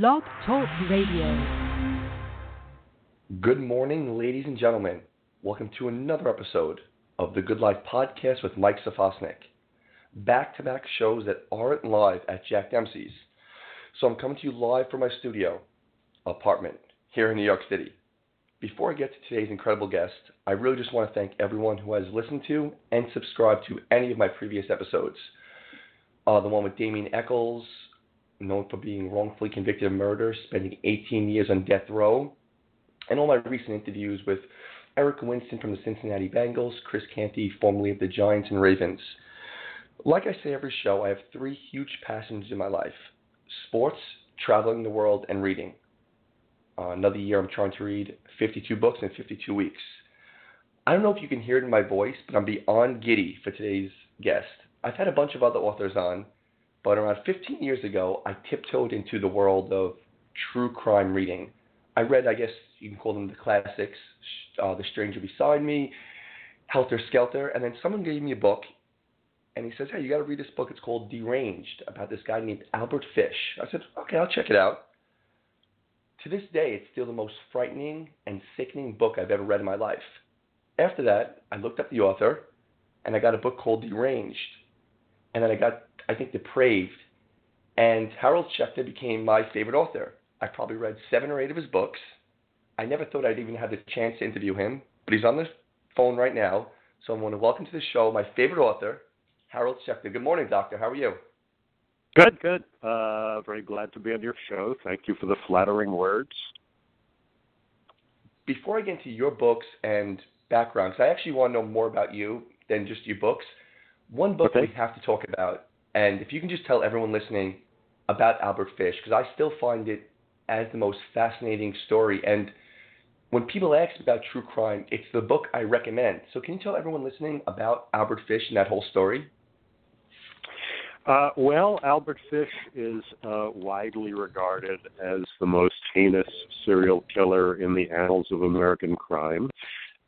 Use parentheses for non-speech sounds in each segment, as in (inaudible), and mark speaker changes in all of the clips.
Speaker 1: Blog Talk Radio.
Speaker 2: Good morning, ladies and gentlemen. Welcome to another episode of the Good Life Podcast with Mike Safosnik. Back to back shows that aren't live at Jack Dempsey's. So I'm coming to you live from my studio apartment here in New York City. Before I get to today's incredible guest, I really just want to thank everyone who has listened to and subscribed to any of my previous episodes. Uh, the one with Damien Echols, known for being wrongfully convicted of murder, spending 18 years on death row, and all my recent interviews with Eric Winston from the Cincinnati Bengals, Chris Canty, formerly of the Giants and Ravens. Like I say every show, I have three huge passions in my life sports, traveling the world, and reading. Uh, another year, I'm trying to read 52 books in 52 weeks. I don't know if you can hear it in my voice, but I'm beyond giddy for today's guest. I've had a bunch of other authors on, but around 15 years ago, I tiptoed into the world of true crime reading. I read, I guess you can call them the classics, uh, The Stranger Beside Me, Helter Skelter, and then someone gave me a book, and he says, Hey, you got to read this book. It's called Deranged, about this guy named Albert Fish. I said, Okay, I'll check it out. To this day, it's still the most frightening and sickening book I've ever read in my life. After that, I looked up the author, and I got a book called Deranged. And then I got I think, depraved. And Harold Schechter became my favorite author. I probably read seven or eight of his books. I never thought I'd even have the chance to interview him, but he's on the phone right now. So I want to welcome to the show my favorite author, Harold Schechter. Good morning, Doctor. How are you?
Speaker 3: Good, good. Uh, very glad to be on your show. Thank you for the flattering words.
Speaker 2: Before I get into your books and background, because I actually want to know more about you than just your books, one book
Speaker 3: okay.
Speaker 2: we have to talk about and if you can just tell everyone listening about Albert Fish, because I still find it as the most fascinating story. And when people ask about true crime, it's the book I recommend. So can you tell everyone listening about Albert Fish and that whole story?
Speaker 3: Uh, well, Albert Fish is uh, widely regarded as the most heinous serial killer in the annals of American crime.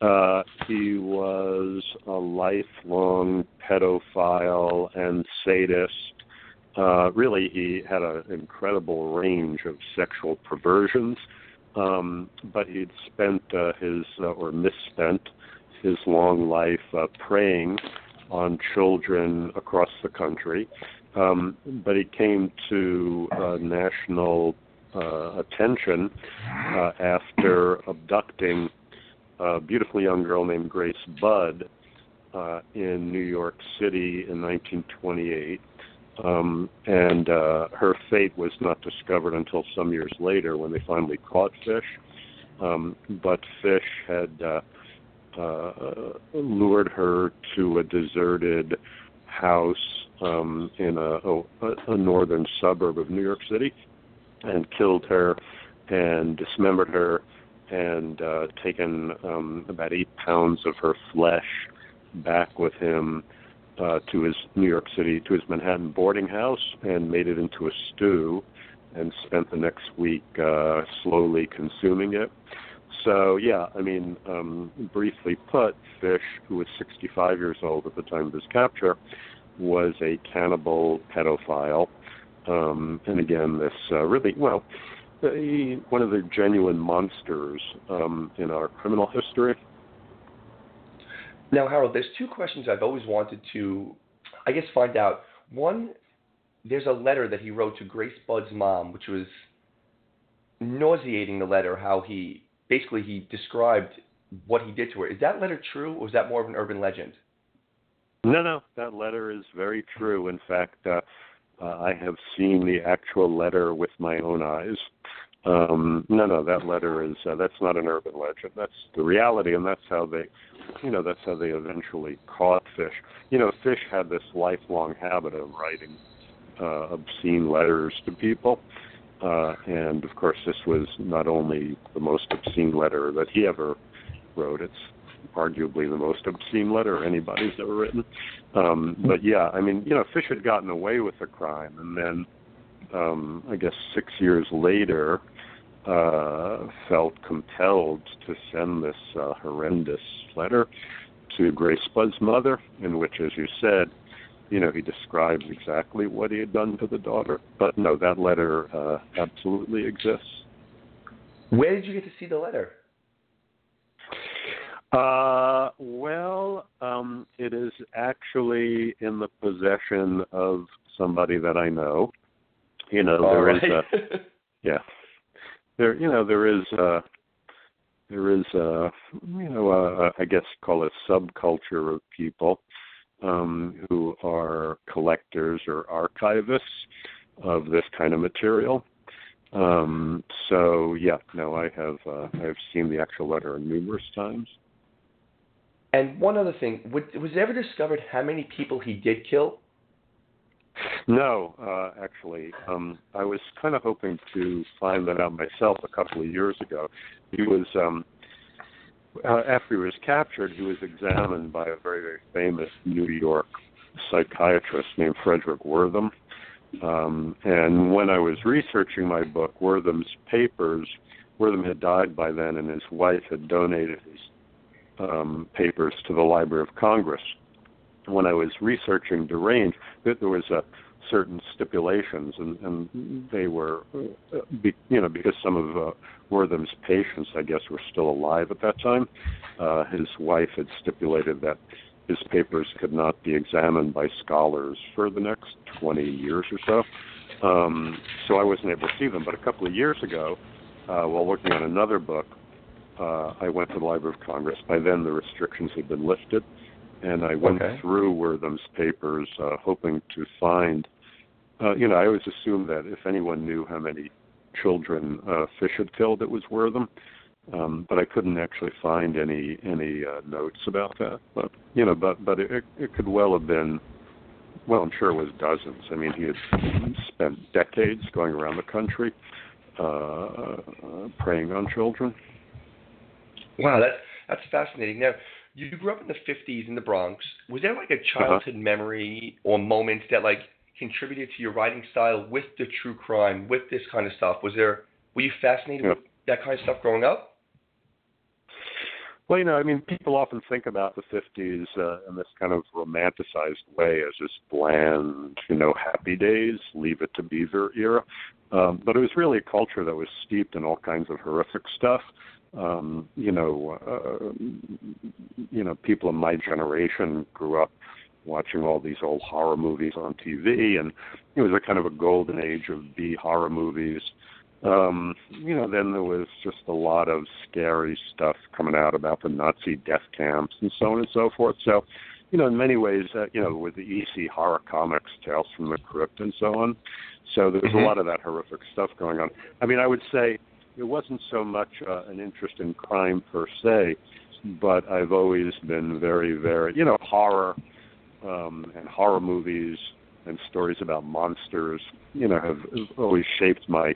Speaker 3: Uh, he was a lifelong pedophile and sadist. Uh, really, he had an incredible range of sexual perversions, um, but he'd spent uh, his, uh, or misspent, his long life uh, preying on children across the country. Um, but he came to uh, national uh, attention uh, after abducting a beautiful young girl named Grace Budd uh, in New York City in 1928. Um, and uh, her fate was not discovered until some years later when they finally caught Fish. Um, but Fish had uh, uh, lured her to a deserted house um, in a, a, a northern suburb of New York City and killed her and dismembered her and uh, taken um, about eight pounds of her flesh back with him uh, to his New York City, to his Manhattan boarding house, and made it into a stew, and spent the next week uh, slowly consuming it. So yeah, I mean, um, briefly put, Fish, who was 65 years old at the time of his capture, was a cannibal pedophile. Um, and again, this uh, really well one of the genuine monsters um, in our criminal history.
Speaker 2: Now, Harold, there's two questions I've always wanted to, I guess, find out. One, there's a letter that he wrote to Grace Budd's mom, which was nauseating. The letter, how he basically he described what he did to her. Is that letter true, or is that more of an urban legend?
Speaker 3: No, no, that letter is very true. In fact, uh, uh, I have seen the actual letter with my own eyes. Um, no, no, that letter is uh, that's not an urban legend. That's the reality, and that's how they, you know, that's how they eventually caught Fish. You know, Fish had this lifelong habit of writing uh, obscene letters to people, uh, and of course, this was not only the most obscene letter that he ever wrote. It's arguably the most obscene letter anybody's ever written. Um, but yeah, I mean, you know, Fish had gotten away with the crime, and then um, I guess six years later, uh, felt compelled to send this uh, horrendous letter to Grace Budd's mother, in which, as you said, you know, he describes exactly what he had done to the daughter. But no, that letter uh, absolutely exists.
Speaker 2: Where did you get to see the letter?
Speaker 3: Uh, well, um, it is actually in the possession of somebody that I know. You know,
Speaker 2: All
Speaker 3: there
Speaker 2: right.
Speaker 3: is a (laughs) yeah, there you know there is a there is a you know a, I guess call it subculture of people um, who are collectors or archivists of this kind of material. Um, so yeah, no, I have uh, I've seen the actual letter numerous times.
Speaker 2: And one other thing, was, it ever discovered how many people he did kill?
Speaker 3: No, uh, actually, um, I was kind of hoping to find that out myself a couple of years ago. He was um, uh, after he was captured, he was examined by a very very famous New York psychiatrist named Fredric Wertham. Um, and when I was researching my book, Wertham's papers, Wertham had died by then, and his wife had donated his um, papers to the Library of Congress. When I was researching Deranged, that there was a certain stipulations, and, and they were, uh, you know, because some of uh, Wertham's patients, I guess, were still alive at that time. Uh, his wife had stipulated that his papers could not be examined by scholars for the next 20 years or so. Um, so I wasn't able to see them. But a couple of years ago, uh, while working on another book, uh, I went to the Library of Congress. By then, the restrictions had been lifted, and I went
Speaker 2: Okay.
Speaker 3: through Wertham's papers, uh, hoping to find. Uh, you know, I always assumed that if anyone knew how many children uh, Fish had killed, it was Wertham. Um, but I couldn't actually find any any uh, notes about that. But you know, but but it, it could well have been. Well, I'm sure it was dozens. I mean, he had spent decades going around the country uh, uh, preying on children.
Speaker 2: Wow, that's that's fascinating. Now, you grew up in the '50s in the Bronx. Was there like a childhood memory or moment that like contributed to your writing style with the true crime, with this kind of stuff? Was there? Were you fascinated
Speaker 3: Yeah.
Speaker 2: with that kind of stuff growing up?
Speaker 3: Well, you know, I mean, people often think about the 50s uh, in this kind of romanticized way as this bland, you know, happy days, leave it to Beaver era. Um, but it was really a culture that was steeped in all kinds of horrific stuff. Um, you know, uh, you know, people in my generation grew up watching all these old horror movies on TV, and it was a kind of a golden age of B horror movies um, you know, then there was just a lot of scary stuff coming out about the Nazi death camps and so on and so forth. So, you know, in many ways, uh, you know, with the EC horror comics, Tales from the Crypt, and so on. So there was
Speaker 2: Mhm.
Speaker 3: a lot of that horrific stuff going on. I mean, I would say it wasn't so much uh, an interest in crime per se, but I've always been very, very, you know, horror um, and horror movies and stories about monsters, you know, have, always shaped my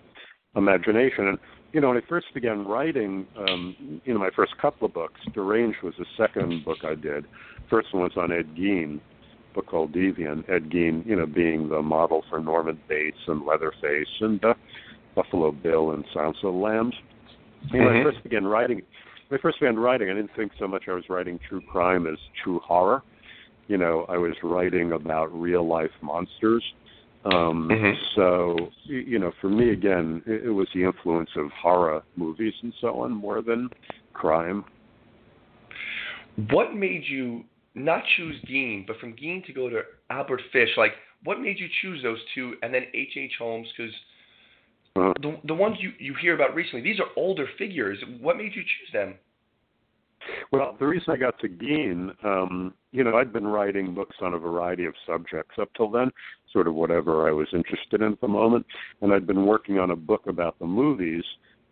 Speaker 3: imagination. And you know, when I first began writing, um, you know, my first couple of books, Deranged was the second book I did. First one was on Ed Gein, book called Deviant. Ed Gein, you know, being the model for Norman Bates and Leatherface and uh, Buffalo Bill and Silence of the Lambs. You know, when I
Speaker 2: Mhm.
Speaker 3: first began writing, when I first began writing, I didn't think so much I was writing true crime as true horror. You know, I was writing about real life monsters. Um,
Speaker 2: Mhm.
Speaker 3: So, you know, for me, again, it, it was the influence of horror movies and so on more than crime.
Speaker 2: What made you not choose Gein, but from Gein to go to Albert Fish? Like, what made you choose those two, and then H. H. Holmes? Because
Speaker 3: Uh,
Speaker 2: the the ones you you hear about recently, these are older figures. What made you choose them?
Speaker 3: Well, the reason I got to Gein, um, you know, I'd been writing books on a variety of subjects up till then, sort of whatever I was interested in at the moment, and I'd been working on a book about the movies,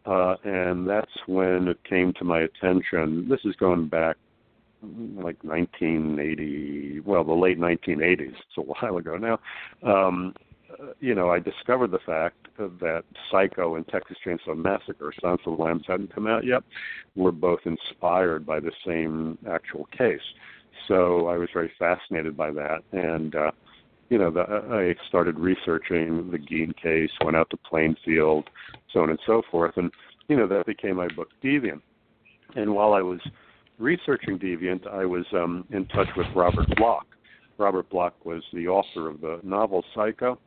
Speaker 3: uh, and that's when it came to my attention. This is going back mm, like 1980, well, the late 1980s. It's a while ago now. Um, you know, I discovered the fact that Psycho and Texas Chainsaw Massacre, Silence of the Lambs, hadn't come out yet were both inspired by the same actual case. So I was very fascinated by that, and uh, you know, the, I started researching the Gein case, went out to Plainfield, so on and so forth, and you know that became my book Deviant. And while I was researching Deviant, I was um, in touch with Robert Bloch. Robert Bloch was the author of the novel Psycho,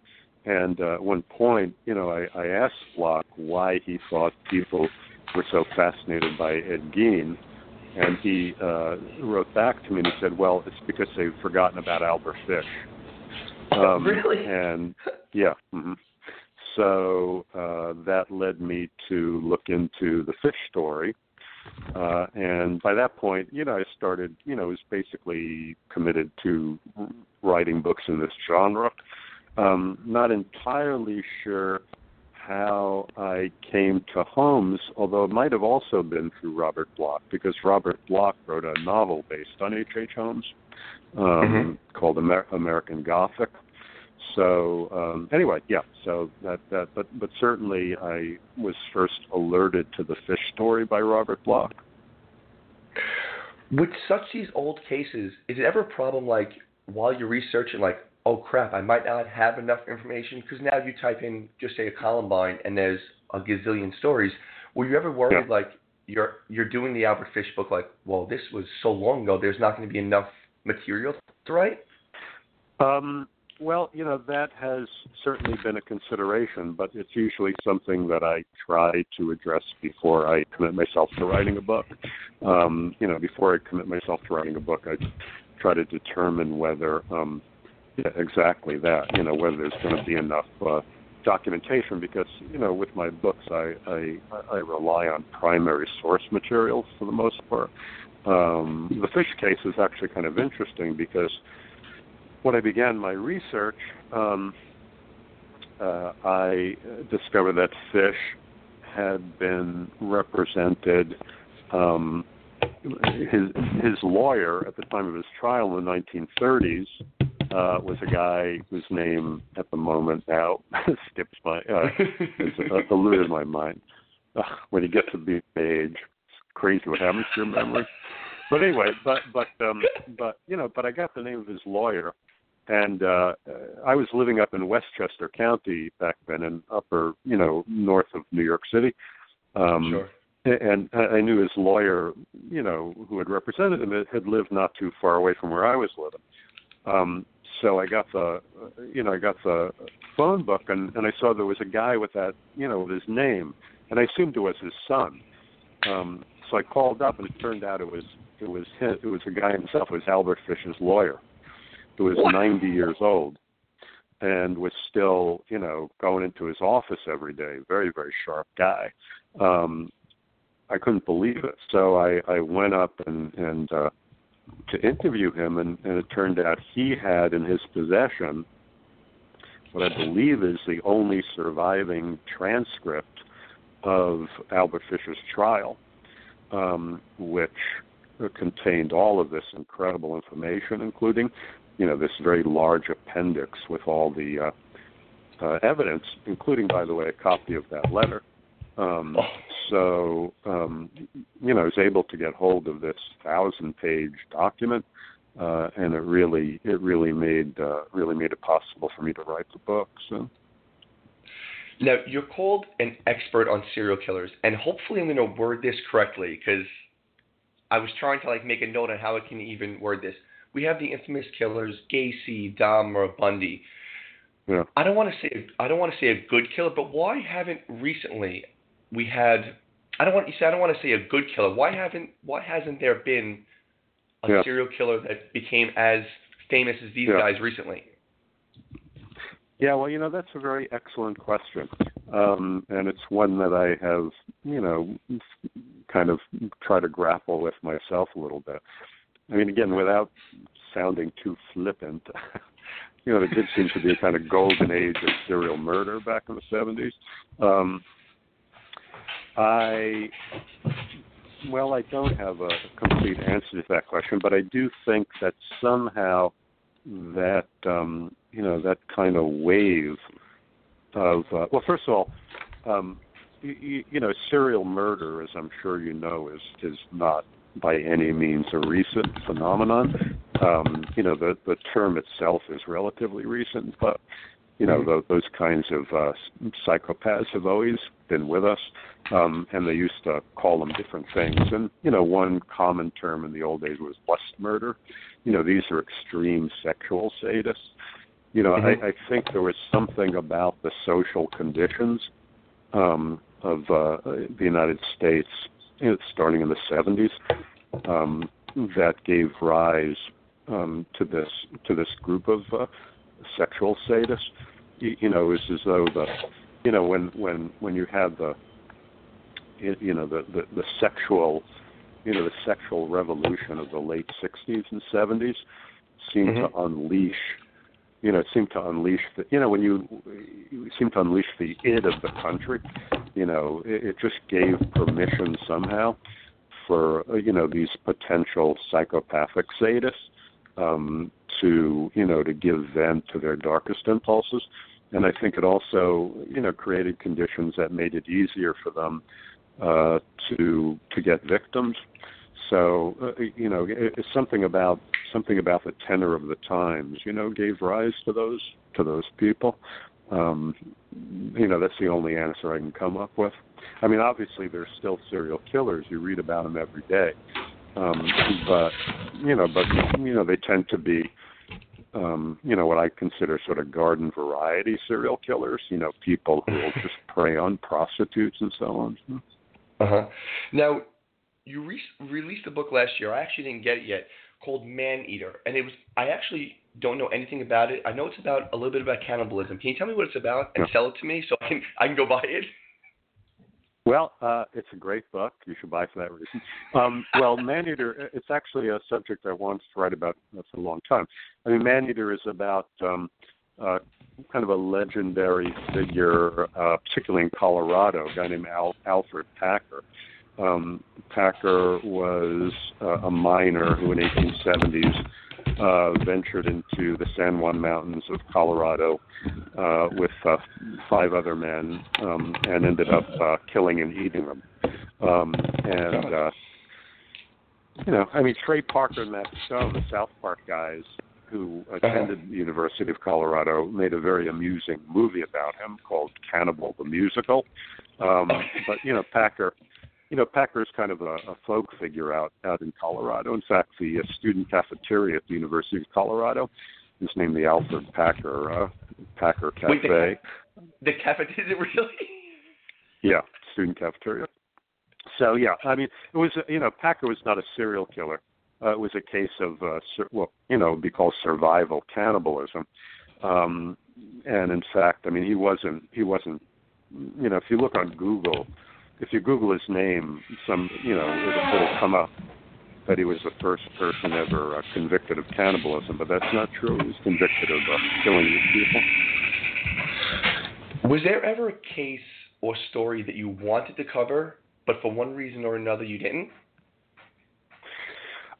Speaker 3: and uh, at one point, you know, I, I asked Bloch why he thought people were so fascinated by Ed Gein, and he uh, wrote back to me and he said, "Well, it's because they've forgotten about Albert Fish."
Speaker 2: Um, really?
Speaker 3: And yeah. Mm-hmm. So uh, that led me to look into the Fish story. Uh, and by that point, you know, I started, you know, was basically committed to writing books in this genre. Um, not entirely sure how I came to Holmes, although it might have also been through Robert Bloch, because Robert Bloch wrote a novel based on H. H. Holmes um, mm-hmm. called Amer- American Gothic. So um, anyway, yeah. So that that, but but certainly I was first alerted to the fish story by Robert Bloch.
Speaker 2: With such these old cases, is it ever a problem like while you're researching, like, oh crap, I might not have enough information because now you type in just say a Columbine and there's a gazillion stories. Were you ever worried
Speaker 3: yeah.
Speaker 2: like you're you're doing the Albert Fish book like, well, this was so long ago, there's not going to be enough material to write?
Speaker 3: Um, well, you know, that has certainly been a consideration, but it's usually something that I try to address before I commit myself to writing a book. Um, you know, before I commit myself to writing a book, I try to determine whether, um, yeah, exactly that, you know, whether there's going to be enough uh, documentation because, you know, with my books, I, I, I rely on primary source materials for the most part. Um, the fish case is actually kind of interesting because when I began my research, um, uh, I discovered that fish had been represented. Um, his his lawyer at the time of his trial in the 1930s uh, was a guy whose name at the moment now (laughs) skips my uh, has uh, eluded my mind. Uh, when you get to be age, it's crazy what happens to your memory. But anyway, but but um, but you know, but I got the name of his lawyer, and uh, I was living up in Westchester County back then, in upper, you know, north of New York City. Um,
Speaker 2: sure.
Speaker 3: And I knew his lawyer, you know, who had represented him, had lived not too far away from where I was living. Um, so I got the, you know, I got the phone book, and, and I saw there was a guy with that, you know, with his name, and I assumed it was his son. Um, so I called up, and it turned out it was it was his, it was the guy himself. It was Albert Fish's lawyer who was 90 years old and was still, you know, going into his office every day. Very, very sharp guy. Um, I couldn't believe it. So I, I went up and, and uh, to interview him, and, and it turned out he had in his possession what I believe is the only surviving transcript of Albert Fisher's trial, um, which contained all of this incredible information, including you know this very large appendix with all the uh, uh, evidence, including, by the way, a copy of that letter. Um,
Speaker 2: oh.
Speaker 3: So um, you know, I was able to get hold of this thousand-page document, uh, and it really it really made uh, really made it possible for me to write the book. So.
Speaker 2: Now you're called an expert on serial killers, and hopefully I'm going to word this correctly because I was trying to like make a note on how I can even word this we have the infamous killers Gacy, Dahmer, Bundy.
Speaker 3: Yeah.
Speaker 2: I don't want to say I don't want to say a good killer, but why haven't recently we had? I don't want you say I don't want to say a good killer. Why haven't why hasn't there been a
Speaker 3: yeah.
Speaker 2: serial killer that became as famous as these
Speaker 3: yeah.
Speaker 2: guys recently?
Speaker 3: Yeah, well, you know that's a very excellent question, um, and it's one that I have, you know, kind of try to grapple with myself a little bit. I mean, again, without sounding too flippant, (laughs) you know, there did seem to be a kind of golden age of serial murder back in the 70s. Um, I, well, I don't have a complete answer to that question, but I do think that somehow that, um, you know, that kind of wave of, uh, well, first of all, um, you, you know, serial murder, as I'm sure you know, is is not by any means a recent phenomenon. Um, you know, the the term itself is relatively recent, but you know, mm-hmm. those, those kinds of uh, psychopaths have always been with us, um, and they used to call them different things. And you know, one common term in the old days was lust murder. You know, these are extreme sexual sadists. You know, mm-hmm. I, I think there was something about the social conditions um, of uh, the United States, you know, starting in the 70s, um, that gave rise um, to this to this group of uh, sexual sadists. You, know, it's as though the you know when when when you have the you know the the, the sexual you know the sexual revolution of the late 60s and 70s seemed mm-hmm. to unleash you know it seemed to unleash the you know when you, you seem to unleash the id of the country you know it, it just gave permission somehow for you know these potential psychopathic sadists um, to you know to give vent to their darkest impulses, and I think it also you know created conditions that made it easier for them uh, to to get victims. So uh, you know it, it's something about something about the tenor of the times you know gave rise to those to those people. Um, you know that's the only answer I can come up with. I mean, obviously there's still serial killers. You read about them every day, um, but you know, but you know, they tend to be, um, you know, what I consider sort of garden variety serial killers. You know, people who will just (laughs) prey on prostitutes and so on.
Speaker 2: Uh huh. Now, you re- released a book last year. I actually didn't get it yet, called Man Eater, and it was. I actually don't know anything about it. I know it's about a little bit about cannibalism. Can you tell me what it's about and yeah. sell it to me so I can I can go buy it?
Speaker 3: Well, uh, it's a great book. You should buy for that reason. Um, well, Maneater, it's actually a subject I wanted to write about for a long time. I mean, Maneater is about um, uh, kind of a legendary figure, uh, particularly in Colorado, a guy named Al- Alfred Packer. Um, Packer was uh, a miner who, in 1870s, uh, ventured into the San Juan Mountains of Colorado uh, with uh, five other men um, and ended up uh, killing and eating them. Um, and uh, you know, I mean, Trey Parker and Matt Stone, the South Park guys who attended uh-huh. the University of Colorado, made a very amusing movie about him called Cannibal the Musical. Um, (laughs) but you know, Packer you know, Packer's kind of a, a folk figure out out in Colorado. In fact, the uh, student cafeteria at the University of Colorado is named the Alfred Packer uh, Packer Cafe.
Speaker 2: Wait, the, the cafeteria (laughs) really?
Speaker 3: Yeah, student cafeteria. So yeah, I mean, it was you know, Packer was not a serial killer. Uh, it was a case of uh, sur- well, you know, be called survival cannibalism. Um, and in fact, I mean, he wasn't he wasn't you know, if you look on Google if you Google his name, some you know it'll, it'll come up that he was the first person ever uh, convicted of cannibalism, but that's not true. He was convicted of uh, killing people.
Speaker 2: Was there ever a case or story that you wanted to cover, but for one reason or another you didn't?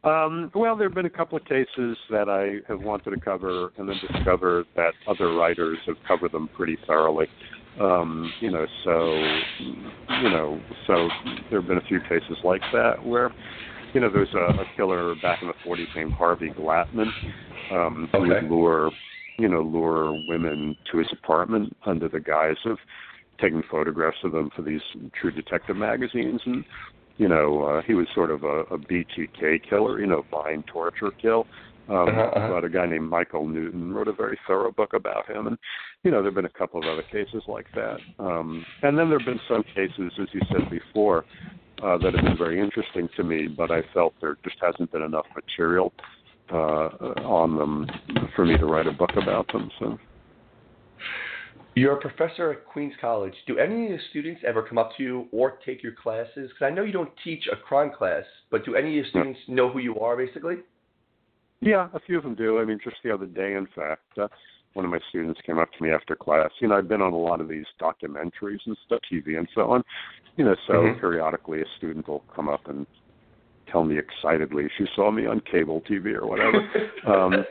Speaker 3: Um, well, there have been a couple of cases that I have wanted to cover, and then discovered that other writers have covered them pretty thoroughly. Um, you know, so you know, so there have been a few cases like that where, you know, there's a, a killer back in the 40s named Harvey Glatman um, who would lure, you know, lure women to his apartment under the guise of taking photographs of them for these True Detective magazines, and you know, uh, he was sort of a, a BTK killer, you know, bind torture kill. Um, uh-huh, uh-huh. A guy named Michael Newton wrote a very thorough book about him, and you know there have been a couple of other cases like that. Um, and then there have been some cases, as you said before, uh, that have been very interesting to me, but I felt there just hasn't been enough material uh, on them for me to write a book about them. So.
Speaker 2: You're a professor at Queens College. Do any of the students ever come up to you or take your classes? Because I know you don't teach a crime class, but do any of your students know who you are, basically?
Speaker 3: Yeah, a few of them do. I mean, just the other day, in fact, uh, one of my students came up to me after class. You know, I've been on a lot of these documentaries and stuff, TV and so on. You know, so mm-hmm. periodically a student will come up and tell me excitedly she saw me on cable TV or whatever. (laughs) um,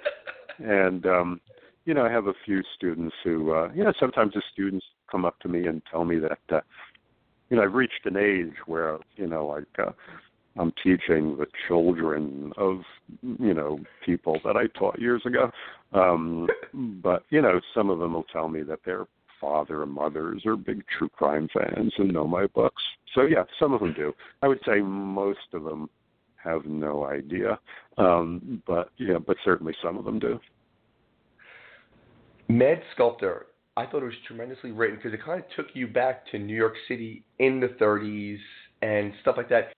Speaker 3: and um, you know, I have a few students who, uh, you know, sometimes the students come up to me and tell me that, uh, you know, I've reached an age where, you know, like uh, I'm teaching the children of you know people that I taught years ago. Um, but you know, some of them will tell me that they're father or mothers are big true crime fans and know my books. So yeah, some of them do. I would say most of them have no idea, um, but yeah, but certainly some of them do.
Speaker 2: Mad Sculptor, I thought it was tremendously written because it kind of took you back to New York City in the 30s and stuff like that.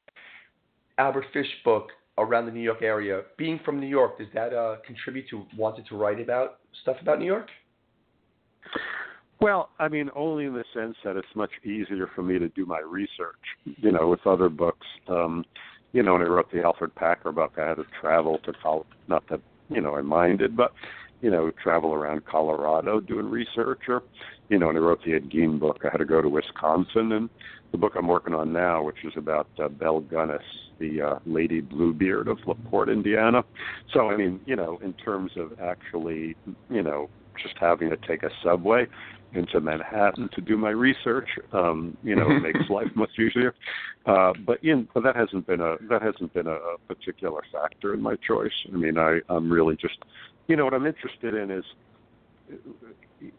Speaker 2: Albert Fish book around the New York area. Being from New York, does that uh, contribute to wanting to write about stuff about New York?
Speaker 3: Well, I mean, only in the sense that it's much easier for me to do my research. You know, with other books, um, you know, when I wrote the Alfred Packer book, I had to travel to college. Not that you know I minded, but you know, travel around Colorado doing research, or you know, when I wrote the Ed Gein book, I had to go to Wisconsin, and the book I'm working on now, which is about uh, Belle Gunness, the uh, Lady Bluebeard of LaPorte, Indiana. So, I mean, you know, in terms of actually, you know, just having to take a subway into Manhattan to do my research. Um, you know, it (laughs) makes life much easier. Uh, but in, but that hasn't been a that hasn't been a, a particular factor in my choice. I mean, I I'm really just, you know, what I'm interested in is,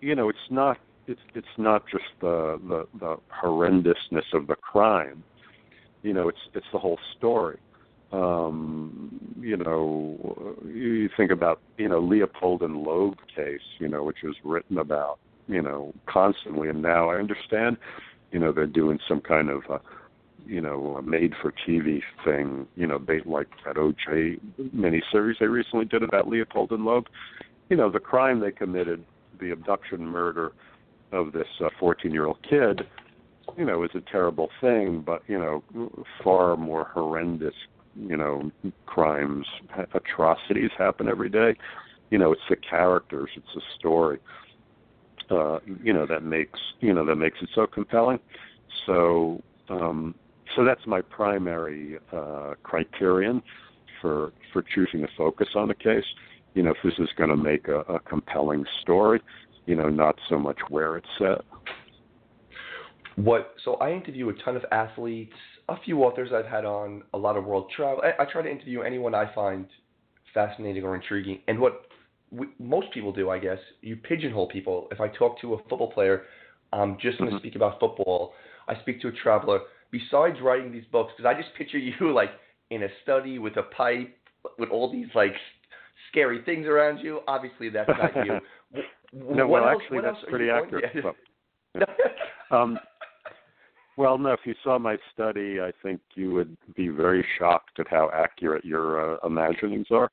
Speaker 3: you know, it's not it's it's not just the the the horrendousness of the crime. You know, it's it's the whole story um, you know, you think about, you know, Leopold and Loeb case, you know, which was written about, you know, constantly. And now I understand, you know, they're doing some kind of, uh, you know, a made-for-TV thing, you know, they, like that OJ miniseries they recently did about Leopold and Loeb. You know, the crime they committed, the abduction murder of this 14-year-old uh, kid, you know, is a terrible thing, but you know, far more horrendous you know crimes atrocities happen every day you know it's the characters it's the story uh you know that makes you know that makes it so compelling so um so that's my primary uh criterion for for choosing to focus on a case you know if this is going to make a, a compelling story you know not so much where it's set
Speaker 2: what so i interview a ton of athletes a few authors I've had on, a lot of world travel. I, I try to interview anyone I find fascinating or intriguing. And what we, most people do, I guess, you pigeonhole people. If I talk to a football player, I'm just going to mm-hmm. speak about football. I speak to a traveler. Besides writing these books, because I just picture you (laughs) like in a study with a pipe, with all these like scary things around you. Obviously, that's not you. (laughs)
Speaker 3: no, what well,
Speaker 2: else,
Speaker 3: actually, that's pretty accurate. (laughs) Yeah. um, well, no, if you saw my study, I think you would be very shocked at how accurate your uh, imaginings are.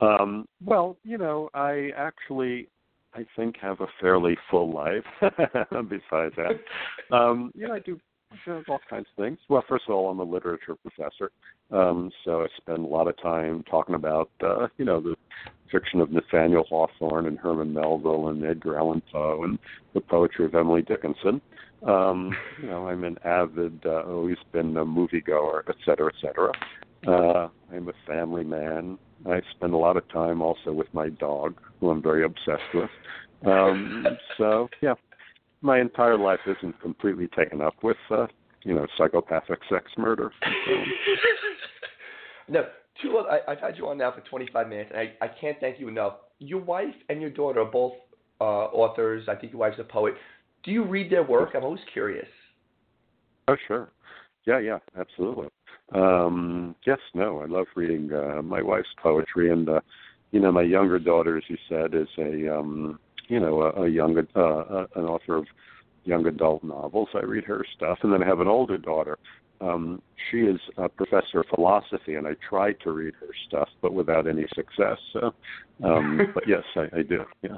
Speaker 3: Um, well, you know, I actually, I think, have a fairly full life. besides that, um, you know, I do all kinds of things. Well, first of all, I'm a literature professor, um, so I spend a lot of time talking about, uh, you know, the fiction of Nathaniel Hawthorne and Herman Melville and Edgar Allan Poe and the poetry of Emily Dickinson. Um, you know, I'm an avid, uh, always been a moviegoer, et cetera, et cetera. Uh, I'm a family man. I spend a lot of time also with my dog, who I'm very obsessed with. Um, so, yeah, my entire life isn't completely taken up with, uh, you know, psychopathic sex murder. (laughs)
Speaker 2: no, two. I, I've had you on now for 25 minutes, and I, I can't thank you enough. Your wife and your daughter are both uh, authors. I think your wife's a poet. Do you read their work? I'm always curious.
Speaker 3: Oh, sure. Yeah, yeah, absolutely. Um, yes, no, I love reading uh, my wife's poetry, and uh, you know, my younger daughter, as you said, is a um, you know a, a young uh, an author of young adult novels. I read her stuff, and then I have an older daughter. Um, she is a professor of philosophy, and I try to read her stuff, but without any success. So, um, (laughs) but yes, I, I do. Yeah.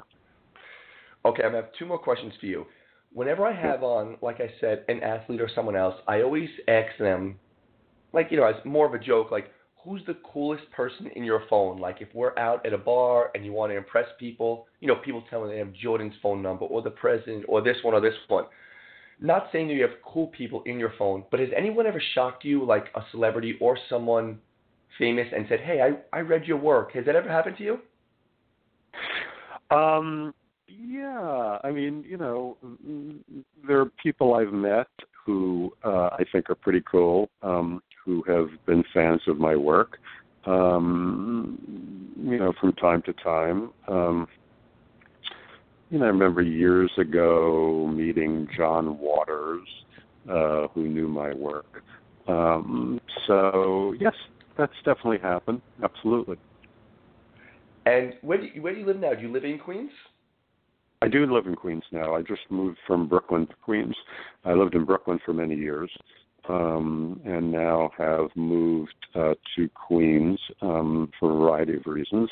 Speaker 2: Okay, I have two more questions for you whenever I have on, like I said, an athlete or someone else, I always ask them, like, you know, as more of a joke, like, who's the coolest person in your phone? Like, if we're out at a bar and you want to impress people, you know, people tell me they have Jordan's phone number or the president or this one or this one. Not saying that you have cool people in your phone, but has anyone ever shocked you, like a celebrity or someone famous, and said, "Hey, I I read your work." Has that ever happened to you?
Speaker 3: Um, yeah, I mean, you know, there are people I've met who uh, I think are pretty cool, um, who have been fans of my work, um, you know, from time to time. Um, you know, I remember years ago meeting John Waters, uh, who knew my work. Um, so yes, that's definitely happened. Absolutely.
Speaker 2: And where do you, where do you live now? Do you live in Queens?
Speaker 3: I do live in Queens now. I just moved from Brooklyn to Queens. I lived in Brooklyn for many years, um, and now have moved uh, to Queens um, for a variety of reasons.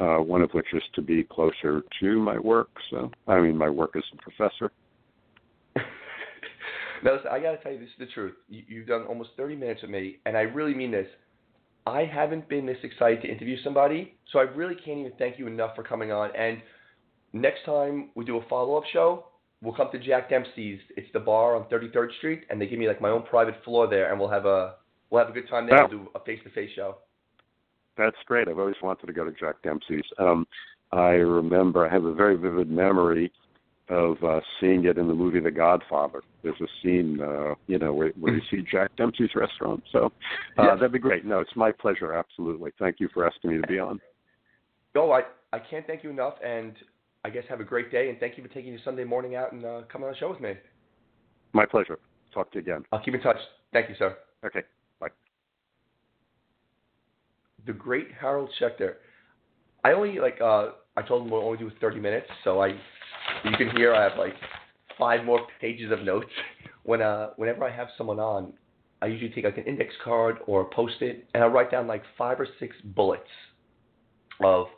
Speaker 3: Uh, one of which is to be closer to my work. So, I mean, my work as a professor. (laughs)
Speaker 2: now, listen, I got to tell you, this is the truth. You, you've done almost 30 minutes with me, and I really mean this. I haven't been this excited to interview somebody, so I really can't even thank you enough for coming on. And next time we do a follow up show, we'll come to Jack Dempsey's. It's the bar on 33rd Street, and they give me like my own private floor there, and we'll have a we'll have a good time there. We'll do a face to face show.
Speaker 3: That's great. I've always wanted to go to Jack Dempsey's. Um, I remember I have a very vivid memory of uh, seeing it in the movie The Godfather. There's a scene, uh, you know, where, where you see (laughs) Jack Dempsey's restaurant. So uh, yes. that'd be great. No, it's my pleasure. Absolutely. Thank you for asking me to be on.
Speaker 2: No, I I can't thank you enough, and I guess have a great day. And thank you for taking your Sunday morning out and uh, coming on the show with me.
Speaker 3: My pleasure. Talk to you again.
Speaker 2: I'll keep in touch. Thank you, sir.
Speaker 3: Okay. Bye.
Speaker 2: The great Harold Schechter. I only like uh I told him we'll only do 30 minutes, so I you can hear I have like five more pages of notes. (laughs) When uh, whenever I have someone on, I usually take like an index card or a post-it, and I write down like five or six bullets of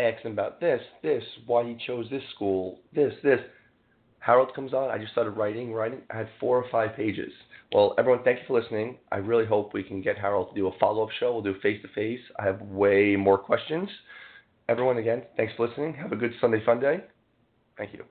Speaker 2: asking about this, this, why he chose this school, this, this. Harold comes on. I just started writing, writing. I had four or five pages. Well, everyone, thank you for listening. I really hope we can get Harold to do a follow-up show. We'll do face to face. I have way more questions. Everyone, again, thanks for listening. Have a good Sunday fun day. Thank you.